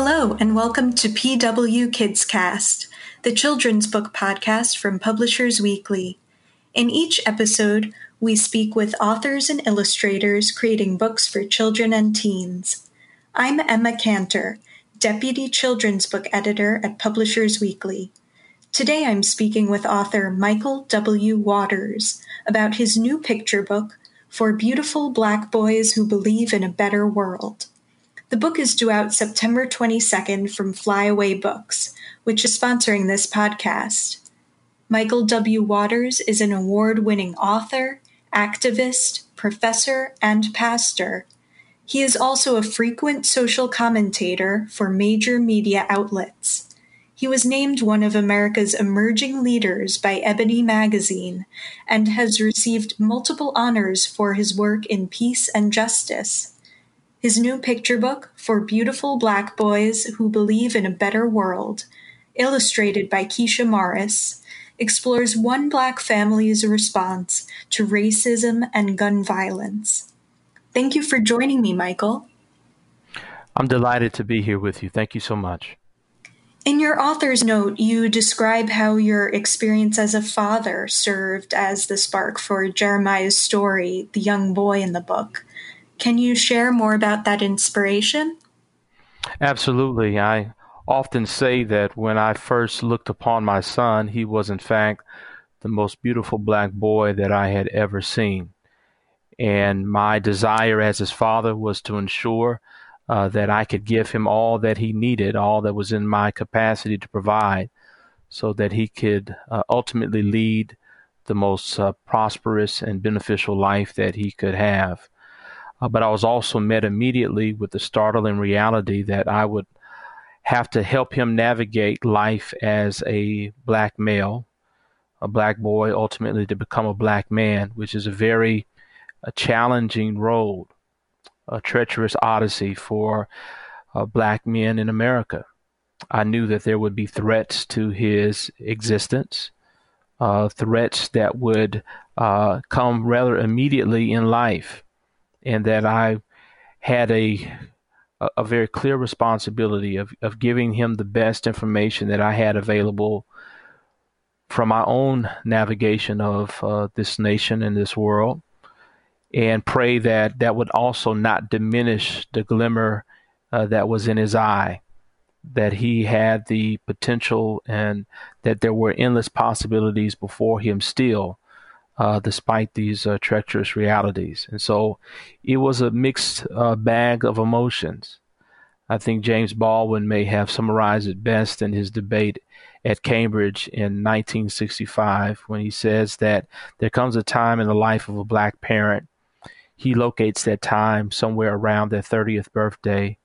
Hello, and welcome to PW Kids Cast, the children's book podcast from Publishers Weekly. In each episode, we speak with authors and illustrators creating books for children and teens. I'm Emma Kantor, Deputy Children's Book Editor at Publishers Weekly. Today I'm speaking with author Michael W. Waters about his new picture book, For Beautiful Black Boys Who Believe in a Better World. The book is due out September 22nd from Flyaway Books, which is sponsoring this podcast. Michael W. Waters is an award winning author, activist, professor, and pastor. He is also a frequent social commentator for major media outlets. He was named one of America's emerging leaders by Ebony magazine and has received multiple honors for his work in peace and justice. His new picture book, For Beautiful Black Boys Who Believe in a Better World, illustrated by Keisha Morris, explores one black family's response to racism and gun violence. Thank you for joining me, Michael. I'm delighted to be here with you. Thank you so much. In your author's note, you describe how your experience as a father served as the spark for Jeremiah's story, the young boy in the book. Can you share more about that inspiration? Absolutely. I often say that when I first looked upon my son, he was in fact the most beautiful black boy that I had ever seen. And my desire as his father was to ensure uh, that I could give him all that he needed, all that was in my capacity to provide, so that he could uh, ultimately lead the most uh, prosperous and beneficial life that he could have. Uh, but I was also met immediately with the startling reality that I would have to help him navigate life as a black male, a black boy, ultimately to become a black man, which is a very a challenging road, a treacherous odyssey for uh, black men in America. I knew that there would be threats to his existence, uh, threats that would uh, come rather immediately in life and that I had a a very clear responsibility of, of giving him the best information that I had available from my own navigation of uh, this nation and this world, and pray that that would also not diminish the glimmer uh, that was in his eye, that he had the potential and that there were endless possibilities before him still uh, despite these uh, treacherous realities. And so it was a mixed uh, bag of emotions. I think James Baldwin may have summarized it best in his debate at Cambridge in 1965 when he says that there comes a time in the life of a black parent. He locates that time somewhere around their 30th birthday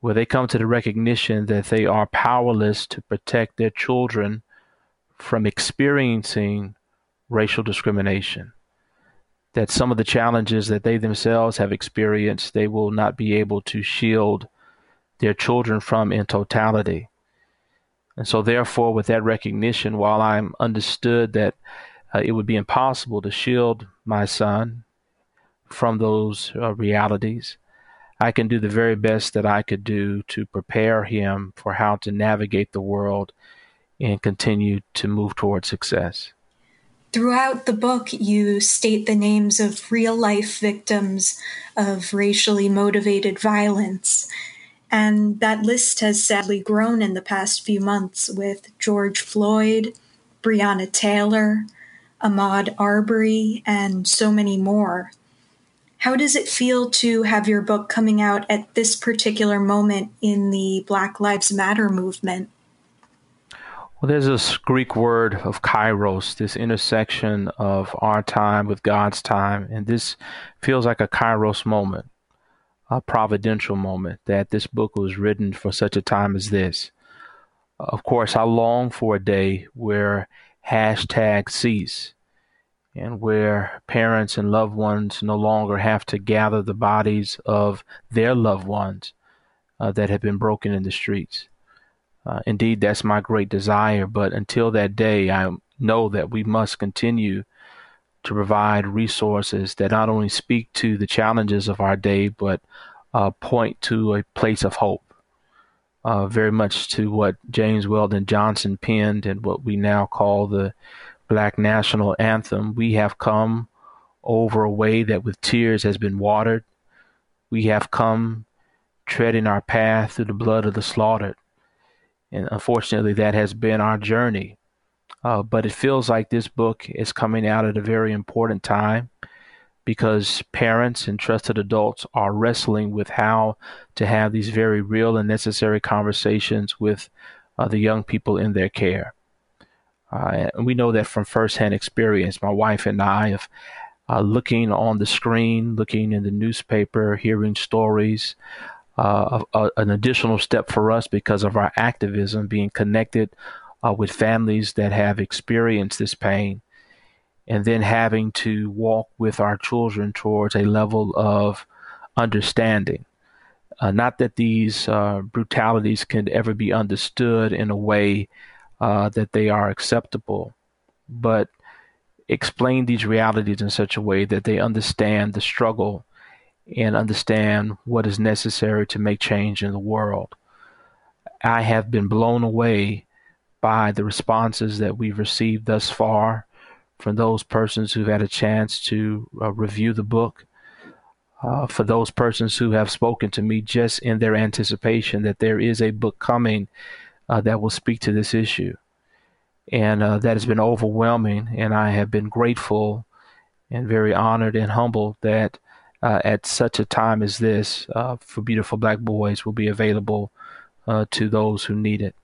where they come to the recognition that they are powerless to protect their children from experiencing racial discrimination. That some of the challenges that they themselves have experienced, they will not be able to shield their children from in totality. And so, therefore, with that recognition, while I'm understood that uh, it would be impossible to shield my son from those uh, realities, I can do the very best that I could do to prepare him for how to navigate the world and continue to move toward success. Throughout the book, you state the names of real life victims of racially motivated violence. And that list has sadly grown in the past few months with George Floyd, Breonna Taylor, Ahmaud Arbery, and so many more. How does it feel to have your book coming out at this particular moment in the Black Lives Matter movement? Well, there's this Greek word of kairos, this intersection of our time with God's time. And this feels like a kairos moment, a providential moment that this book was written for such a time as this. Of course, I long for a day where hashtag cease and where parents and loved ones no longer have to gather the bodies of their loved ones uh, that have been broken in the streets. Uh, indeed, that's my great desire. But until that day, I know that we must continue to provide resources that not only speak to the challenges of our day, but uh, point to a place of hope. uh, very much to what James Weldon Johnson penned and what we now call the Black National Anthem. We have come over a way that with tears has been watered. We have come treading our path through the blood of the slaughtered. And unfortunately, that has been our journey. Uh, but it feels like this book is coming out at a very important time because parents and trusted adults are wrestling with how to have these very real and necessary conversations with uh, the young people in their care. Uh, and we know that from firsthand experience. My wife and I have uh, looking on the screen, looking in the newspaper, hearing stories. Uh, an additional step for us because of our activism, being connected uh, with families that have experienced this pain and then having to walk with our children towards a level of understanding. Uh, not that these uh, brutalities can ever be understood in a way uh, that they are acceptable, but explain these realities in such a way that they understand the struggle and understand what is necessary to make change in the world. I have been blown away by the responses that we've received thus far from those persons who've had a chance to uh, review the book, uh, for those persons who have spoken to me just in their anticipation that there is a book coming uh, that will speak to this issue. And uh, that has been overwhelming, and I have been grateful and very honored and humbled that uh, at such a time as this, uh, for Beautiful Black Boys will be available to those who need it.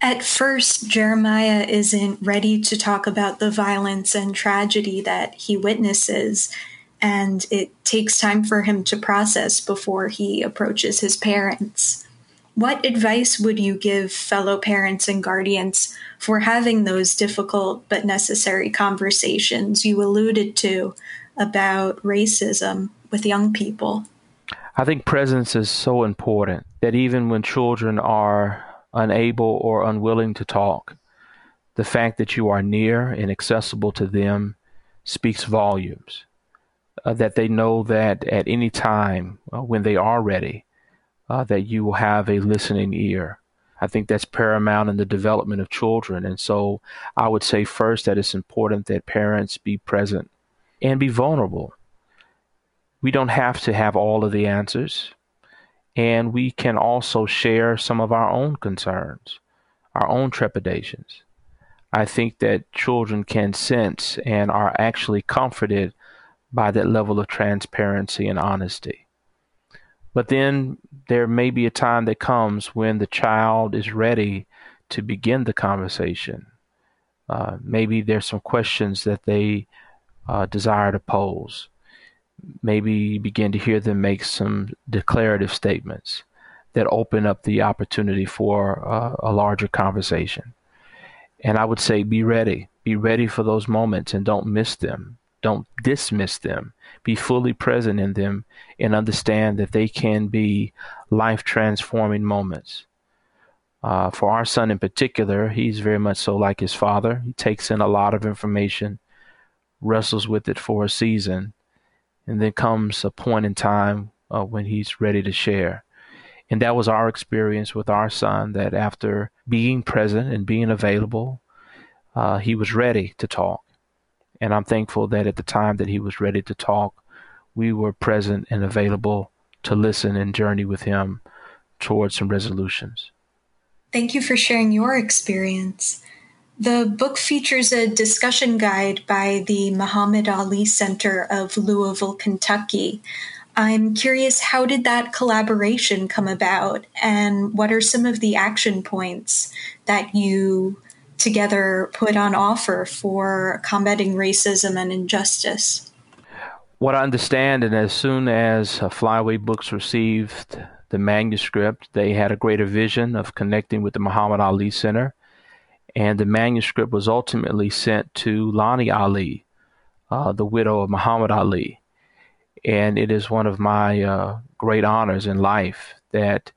At first, Jeremiah isn't ready to talk about the violence and tragedy that he witnesses, and it takes time for him to process before he approaches his parents. What advice would you give fellow parents and guardians for having those difficult but necessary conversations you alluded to about racism with young people? I think presence is so important that even when children are unable or unwilling to talk. The fact that you are near and accessible to them speaks volumes. Uh, that they know that at any time uh, when they are ready, uh, that you will have a listening ear. I think that's paramount in the development of children. And so I would say first that it's important that parents be present and be vulnerable. We don't have to have all of the answers and we can also share some of our own concerns, our own trepidations. I think that children can sense and are actually comforted by that level of transparency and honesty. But then there may be a time that comes when the child is ready to begin the conversation. Uh, maybe there's some questions that they uh, desire to pose maybe you begin to hear them make some declarative statements that open up the opportunity for uh, a larger conversation. And I would say be ready. Be ready for those moments and don't miss them. Don't dismiss them. Be fully present in them and understand that they can be life transforming moments. Uh, for our son in particular, he's very much so like his father. He takes in a lot of information, wrestles with it for a season, and then comes a point in time uh, when he's ready to share. And that was our experience with our son that after being present and being available, uh, he was ready to talk. And I'm thankful that at the time that he was ready to talk, we were present and available to listen and journey with him towards some resolutions. Thank you for sharing your experience. The book features a discussion guide by the Muhammad Ali Center of Louisville, Kentucky. I'm curious, how did that collaboration come about, and what are some of the action points that you together put on offer for combating racism and injustice? What I understand, and as soon as Flyaway Books received the manuscript, they had a greater vision of connecting with the Muhammad Ali Center and the manuscript was ultimately sent to Lonnie Ali, uh, the widow of Muhammad Ali. And it is one of my uh, great honors in life that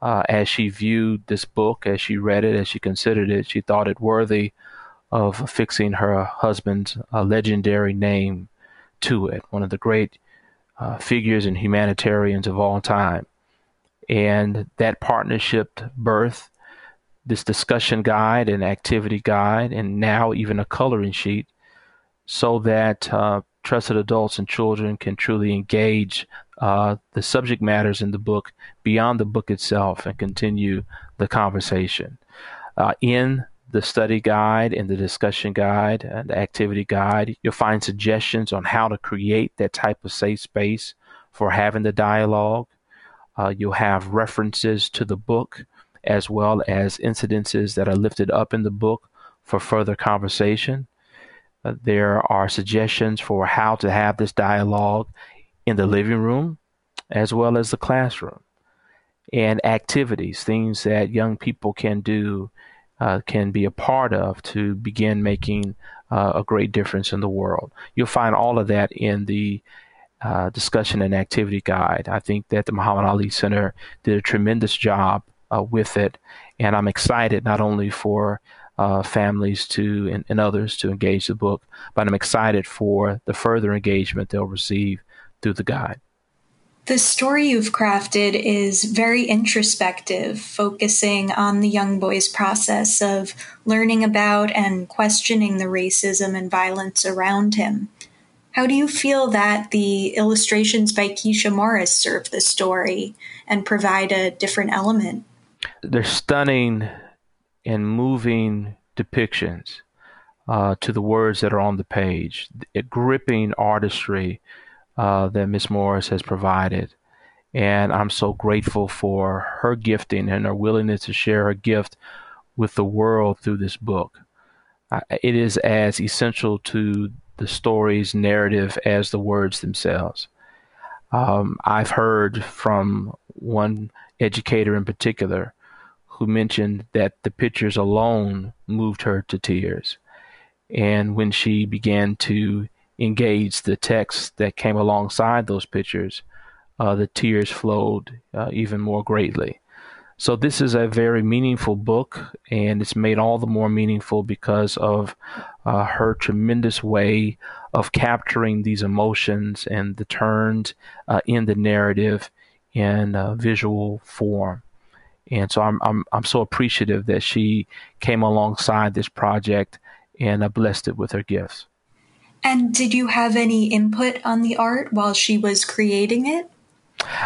uh, as she viewed this book, as she read it, as she considered it, she thought it worthy of affixing her husband's uh, legendary name to it, one of the great uh, figures and humanitarians of all time. And that partnership birth this discussion guide and activity guide, and now even a coloring sheet, so that uh, trusted adults and children can truly engage uh, the subject matters in the book beyond the book itself and continue the conversation. Uh, in the study guide and the discussion guide and the activity guide, you'll find suggestions on how to create that type of safe space for having the dialogue. Uh, you'll have references to the book as well as incidences that are lifted up in the book for further conversation. Uh, there are suggestions for how to have this dialogue in the living room as well as the classroom and activities, things that young people can do, uh, can be a part of to begin making uh, a great difference in the world. You'll find all of that in the uh, discussion and activity guide. I think that the Muhammad Ali Center did a tremendous job with it, and I'm excited not only for uh, families to and, and, others to engage the book, but I'm excited for the further engagement they'll receive through the guide. The story you've crafted is very introspective, focusing on the young boy's process of learning about and questioning the racism and violence around him. How do you feel that the illustrations by Keisha Morris serve the story and provide a different element? They're stunning and moving depictions uh, to the words that are on the page, a gripping artistry uh, that Miss Morris has provided. And I'm so grateful for her gifting and her willingness to share her gift with the world through this book. Uh, it is as essential to the story's narrative as the words themselves. Um, I've heard from one educator in particular who mentioned that the pictures alone moved her to tears. And when she began to engage the text that came alongside those pictures, uh, the tears flowed uh, even more greatly. So, this is a very meaningful book, and it's made all the more meaningful because of uh, her tremendous way of capturing these emotions and the turns uh, in the narrative in visual form. And so I'm, I'm, I'm so appreciative that she came alongside this project and blessed it with her gifts. And did you have any input on the art while she was creating it?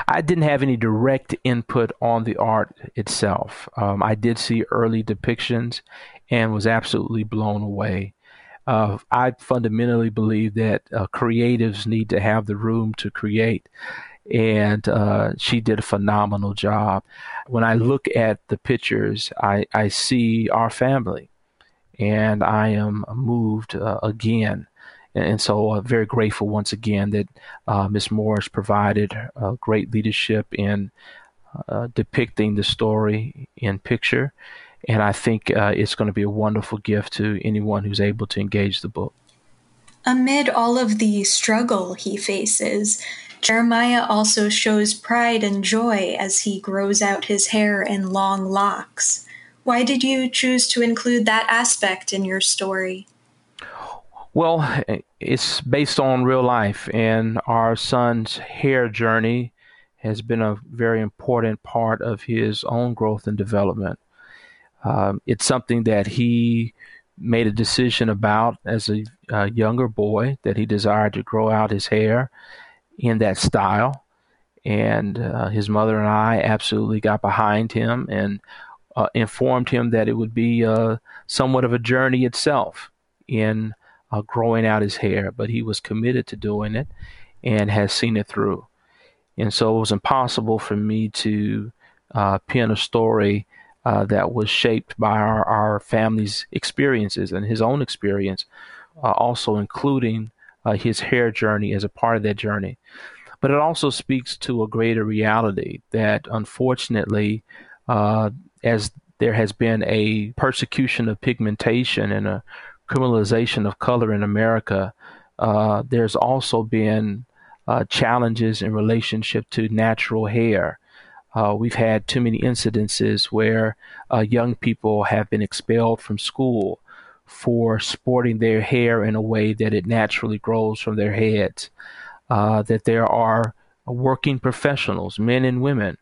I didn't have any direct input on the art itself. Um, I did see early depictions and was absolutely blown away. Uh, I fundamentally believe that uh, creatives need to have the room to create, and uh, she did a phenomenal job. When I look at the pictures, I, I see our family, and I am moved uh, again and so uh, very grateful once again that uh, Ms. Morris provided uh, great leadership in uh, depicting the story in picture. And I think uh, it's going to be a wonderful gift to anyone who's able to engage the book. Amid all of the struggle he faces, Jeremiah also shows pride and joy as he grows out his hair in long locks. Why did you choose to include that aspect in your story? Well, it's based on real life, and our son's hair journey has been a very important part of his own growth and development. Um, it's something that he made a decision about as a, a, younger boy that he desired to grow out his hair in that style. And uh, his mother and I absolutely got behind him and uh, informed him that it would be uh, somewhat of a journey itself in uh, growing out his hair, but he was committed to doing it and has seen it through. And so it was impossible for me to uh, pen a story uh, that was shaped by our, our family's experiences and his own experience, also including uh, his hair journey as a part of that journey. But it also speaks to a greater reality that unfortunately, uh, as there has been a persecution of pigmentation and a criminalization of color in America, uh, there's also been uh, challenges in relationship to natural hair. Uh, we've had too many incidences where uh, young people have been expelled from school for sporting their hair in a way that it naturally grows from their heads. Uh, that there are working professionals, men and women,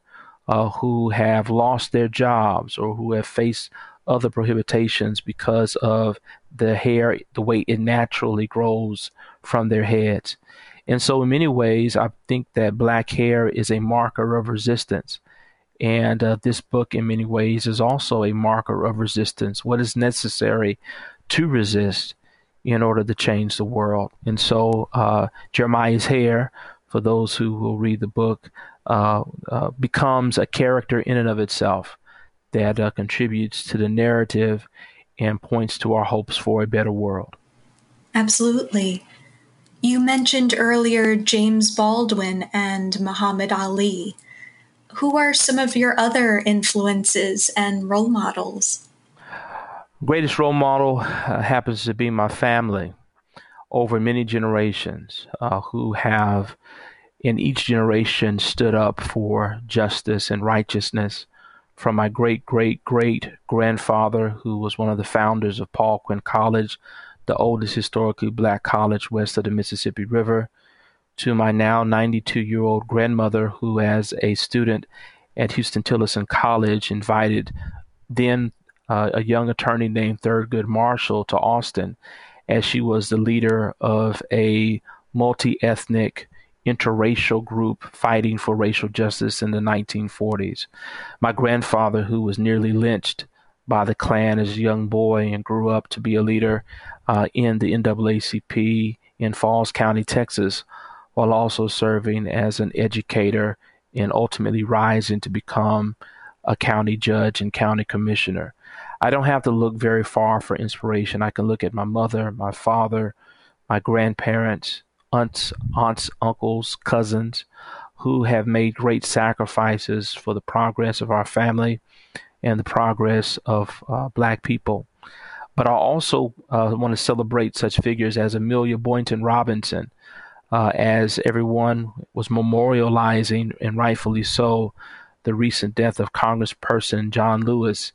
uh, who have lost their jobs or who have faced other prohibitions because of the hair, the way it naturally grows from their heads. And so, in many ways, I think that black hair is a marker of resistance. And uh, this book, in many ways, is also a marker of resistance. What is necessary to resist in order to change the world? And so, uh, Jeremiah's hair, for those who will read the book, uh, uh becomes a character in and of itself that uh, contributes to the narrative and points to our hopes for a better world. Absolutely. You mentioned earlier James Baldwin and Muhammad Ali. Who are some of your other influences and role models? Greatest role model uh, happens to be my family over many generations uh, who have in each generation stood up for justice and righteousness. From my great great great grandfather, who was one of the founders of Paul Quinn College, the oldest historically black college west of the Mississippi River, to my now 92 year old grandmother, who, as a student at Huston-Tillotson College, invited then uh, a young attorney named Thurgood Marshall to Austin, as she was the leader of a multi ethnic interracial group fighting for racial justice in the 1940s. My grandfather, who was nearly lynched by the Klan as a young boy and grew up to be a leader uh, in the NAACP in Falls County, Texas, while also serving as an educator and ultimately rising to become a county judge and county commissioner. I don't have to look very far for inspiration. I can look at my mother, my father, my grandparents, aunts, aunts, uncles, cousins, who have made great sacrifices for the progress of our family and the progress of uh, black people. But I also uh, want to celebrate such figures as Amelia Boynton Robinson, uh, as everyone was memorializing, and rightfully so, the recent death of Congressperson John Lewis.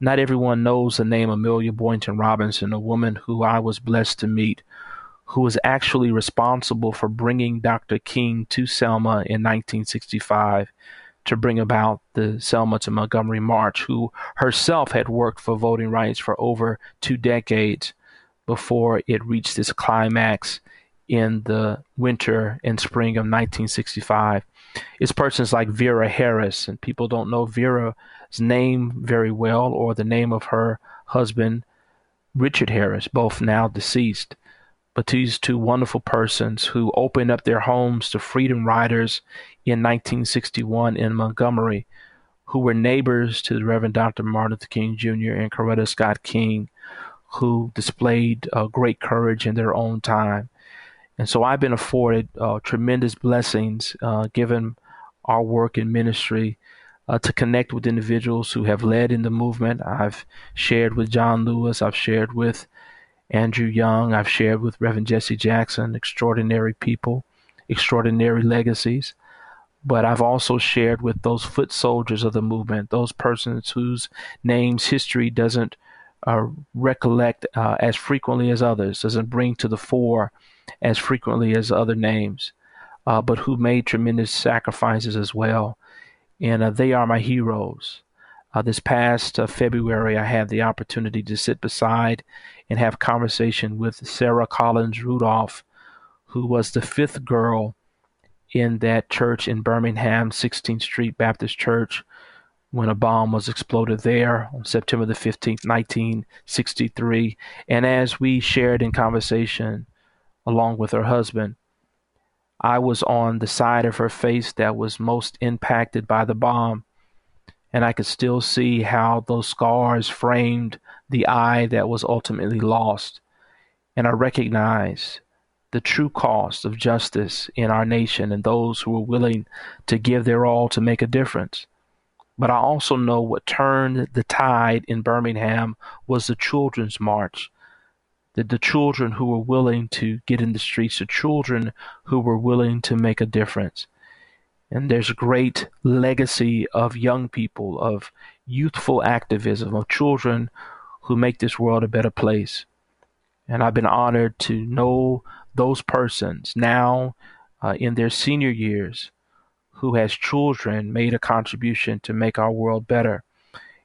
Not everyone knows the name Amelia Boynton Robinson, a woman who I was blessed to meet, who was actually responsible for bringing Dr. King to Selma in 1965 to bring about the Selma to Montgomery March, who herself had worked for voting rights for over two decades before it reached its climax in the winter and spring of 1965. It's persons like Vera Harris, and people don't know Vera's name very well or the name of her husband, Richard Harris, both now deceased but these two wonderful persons who opened up their homes to freedom riders in 1961 in Montgomery, who were neighbors to the Reverend Dr. Martin Luther King Jr. and Coretta Scott King, who displayed uh, great courage in their own time. And so I've been afforded uh, tremendous blessings uh, given our work in ministry uh, to connect with individuals who have led in the movement. I've shared with John Lewis, I've shared with Andrew Young, I've shared with Reverend Jesse Jackson, extraordinary people, extraordinary legacies. But I've also shared with those foot soldiers of the movement, those persons whose names history doesn't uh, recollect uh, as frequently as others, doesn't bring to the fore as frequently as other names, uh, but who made tremendous sacrifices as well. And uh, they are my heroes. Uh, this past uh, February, I had the opportunity to sit beside and have conversation with Sarah Collins Rudolph, who was the fifth girl in that church in Birmingham, 16th Street Baptist Church, when a bomb was exploded there on September the 15th, 1963. And as we shared in conversation along with her husband, I was on the side of her face that was most impacted by the bomb and I could still see how those scars framed the eye that was ultimately lost. And I recognized the true cost of justice in our nation and those who were willing to give their all to make a difference. But I also know what turned the tide in Birmingham was the Children's March. The, children who were willing to get in the streets, the children who were willing to make a difference. And there's a great legacy of young people, of youthful activism, of children who make this world a better place. And I've been honored to know those persons now uh, in their senior years who has children made a contribution to make our world better.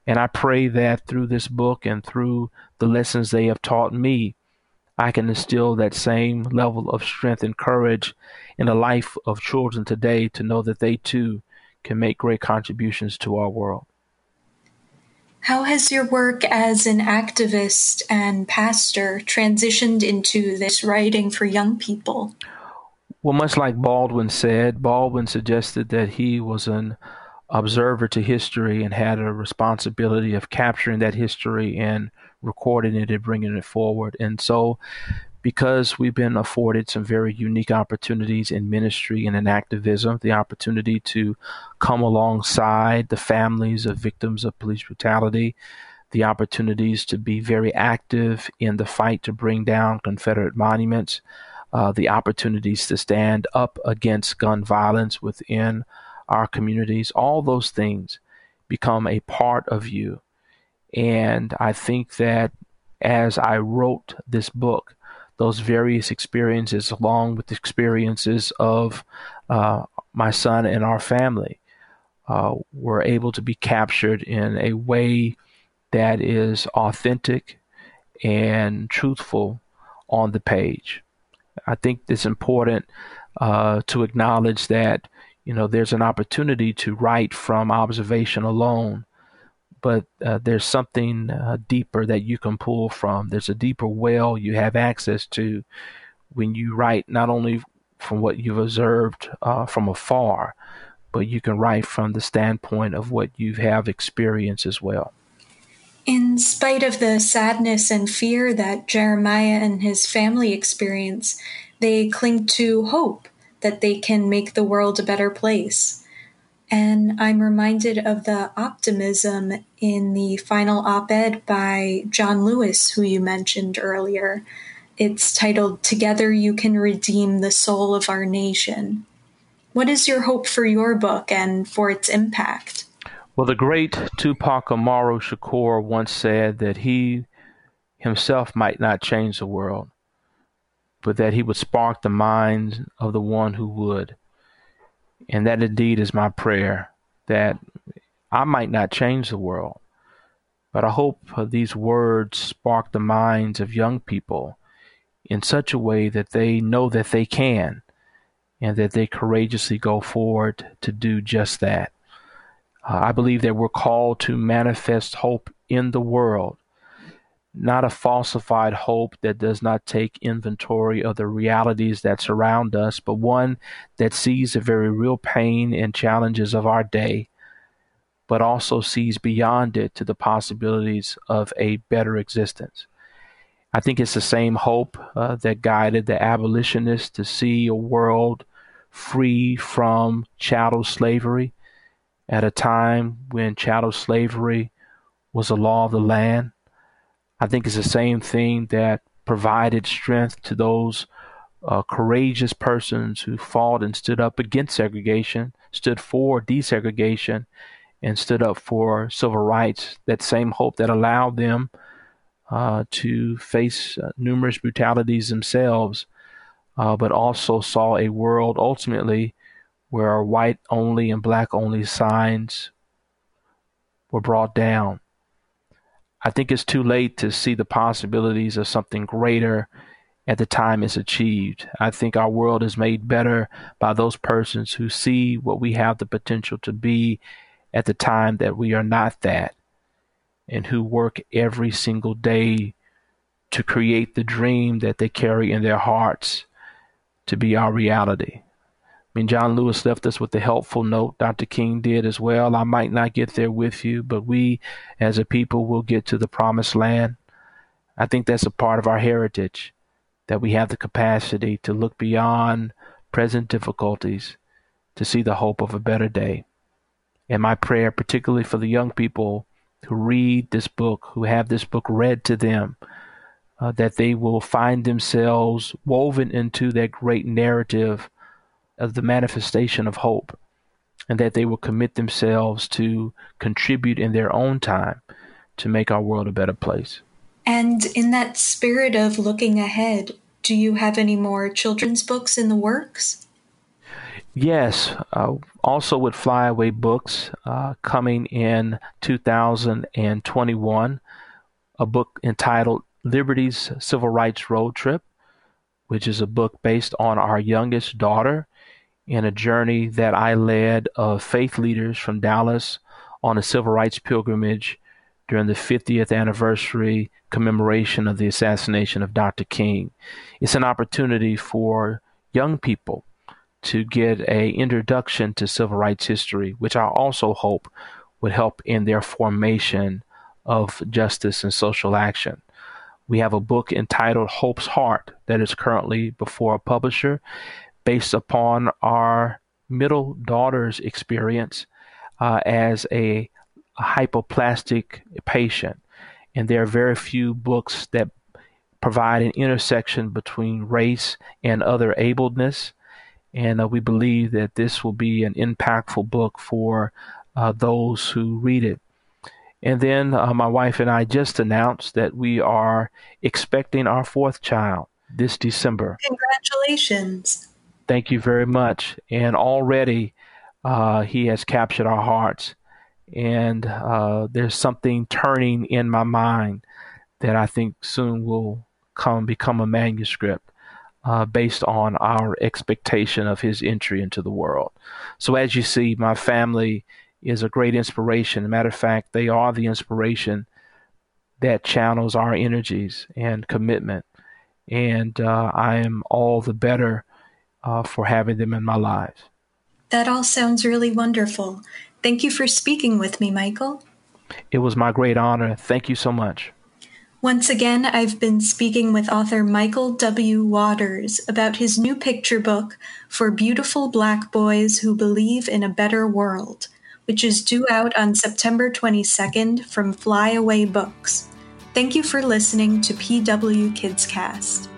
And I pray that through this book and through the lessons they have taught me, I can instill that same level of strength and courage in the life of children today to know that they too can make great contributions to our world. How has your work as an activist and pastor transitioned into this writing for young people? Well, much like Baldwin said, Baldwin suggested that he was an observer to history and had a responsibility of capturing that history and recording it and bringing it forward. And so because we've been afforded some very unique opportunities in ministry and in activism, the opportunity to come alongside the families of victims of police brutality, the opportunities to be very active in the fight to bring down Confederate monuments, uh, the opportunities to stand up against gun violence within our communities, all those things become a part of you. And I think that as I wrote this book, those various experiences along with the experiences of uh, my son and our family uh, were able to be captured in a way that is authentic and truthful on the page. I think it's important uh, to acknowledge that you know there's an opportunity to write from observation alone but uh, there's something uh, deeper that you can pull from. There's a deeper well you have access to when you write not only from what you've observed uh, from afar, but you can write from the standpoint of what you have experienced as well. In spite of the sadness and fear that Jeremiah and his family experience, they cling to hope that they can make the world a better place. And I'm reminded of the optimism in the final op ed by John Lewis, who you mentioned earlier. It's titled Together You Can Redeem the Soul of Our Nation. What is your hope for your book and for its impact? Well, the great Tupac Amaru Shakur once said that he himself might not change the world, but that he would spark the minds of the one who would. And that indeed is my prayer that I might not change the world, but I hope these words spark the minds of young people in such a way that they know that they can and that they courageously go forward to do just that. Uh, I believe that we're called to manifest hope in the world not a falsified hope that does not take inventory of the realities that surround us, but one that sees the very real pain and challenges of our day, but also sees beyond it to the possibilities of a better existence. I think it's the same hope uh, that guided the abolitionists to see a world free from chattel slavery at a time when chattel slavery was a law of the land I think it's the same thing that provided strength to those uh, courageous persons who fought and stood up against segregation, stood for desegregation, and stood up for civil rights. That same hope that allowed them uh, to face uh, numerous brutalities themselves, uh, but also saw a world ultimately where white only and black only signs were brought down I think it's too late to see the possibilities of something greater at the time it's achieved. I think our world is made better by those persons who see what we have the potential to be at the time that we are not that, and who work every single day to create the dream that they carry in their hearts to be our reality. Mean, John Lewis left us with a helpful note. Dr. King did as well. I might not get there with you, but we as a people will get to the promised land. I think that's a part of our heritage, that we have the capacity to look beyond present difficulties to see the hope of a better day. And my prayer, particularly for the young people who read this book, who have this book read to them, uh, that they will find themselves woven into that great narrative of the manifestation of hope, and that they will commit themselves to contribute in their own time to make our world a better place. And in that spirit of looking ahead, do you have any more children's books in the works? Yes, uh, also with Flyaway Books uh, coming in 2021, a book entitled Liberty's Civil Rights Road Trip, which is a book based on our youngest daughter in a journey that I led of faith leaders from Dallas on a civil rights pilgrimage during the 50th anniversary commemoration of the assassination of Dr. King. It's an opportunity for young people to get a introduction to civil rights history, which I also hope would help in their formation of justice and social action. We have a book entitled Hope's Heart that is currently before a publisher based upon our middle daughter's experience uh, as a, a hypoplastic patient. And there are very few books that provide an intersection between race and other ableness. And uh, we believe that this will be an impactful book for uh, those who read it. And then uh, my wife and I just announced that we are expecting our fourth child this December. Congratulations. Thank you very much. And already uh, he has captured our hearts. And uh, there's something turning in my mind that I think soon will come become a manuscript uh, based on our expectation of his entry into the world. So, as you see, my family is a great inspiration. matter of fact, they are the inspiration that channels our energies and commitment. And uh, I am all the better uh, for having them in my lives. That all sounds really wonderful. Thank you for speaking with me, Michael. It was my great honor. Thank you so much. Once again, I've been speaking with author Michael W. Waters about his new picture book for beautiful black boys who believe in a better world, which is due out on September 22nd from Flyaway Books. Thank you for listening to PW Kids Cast.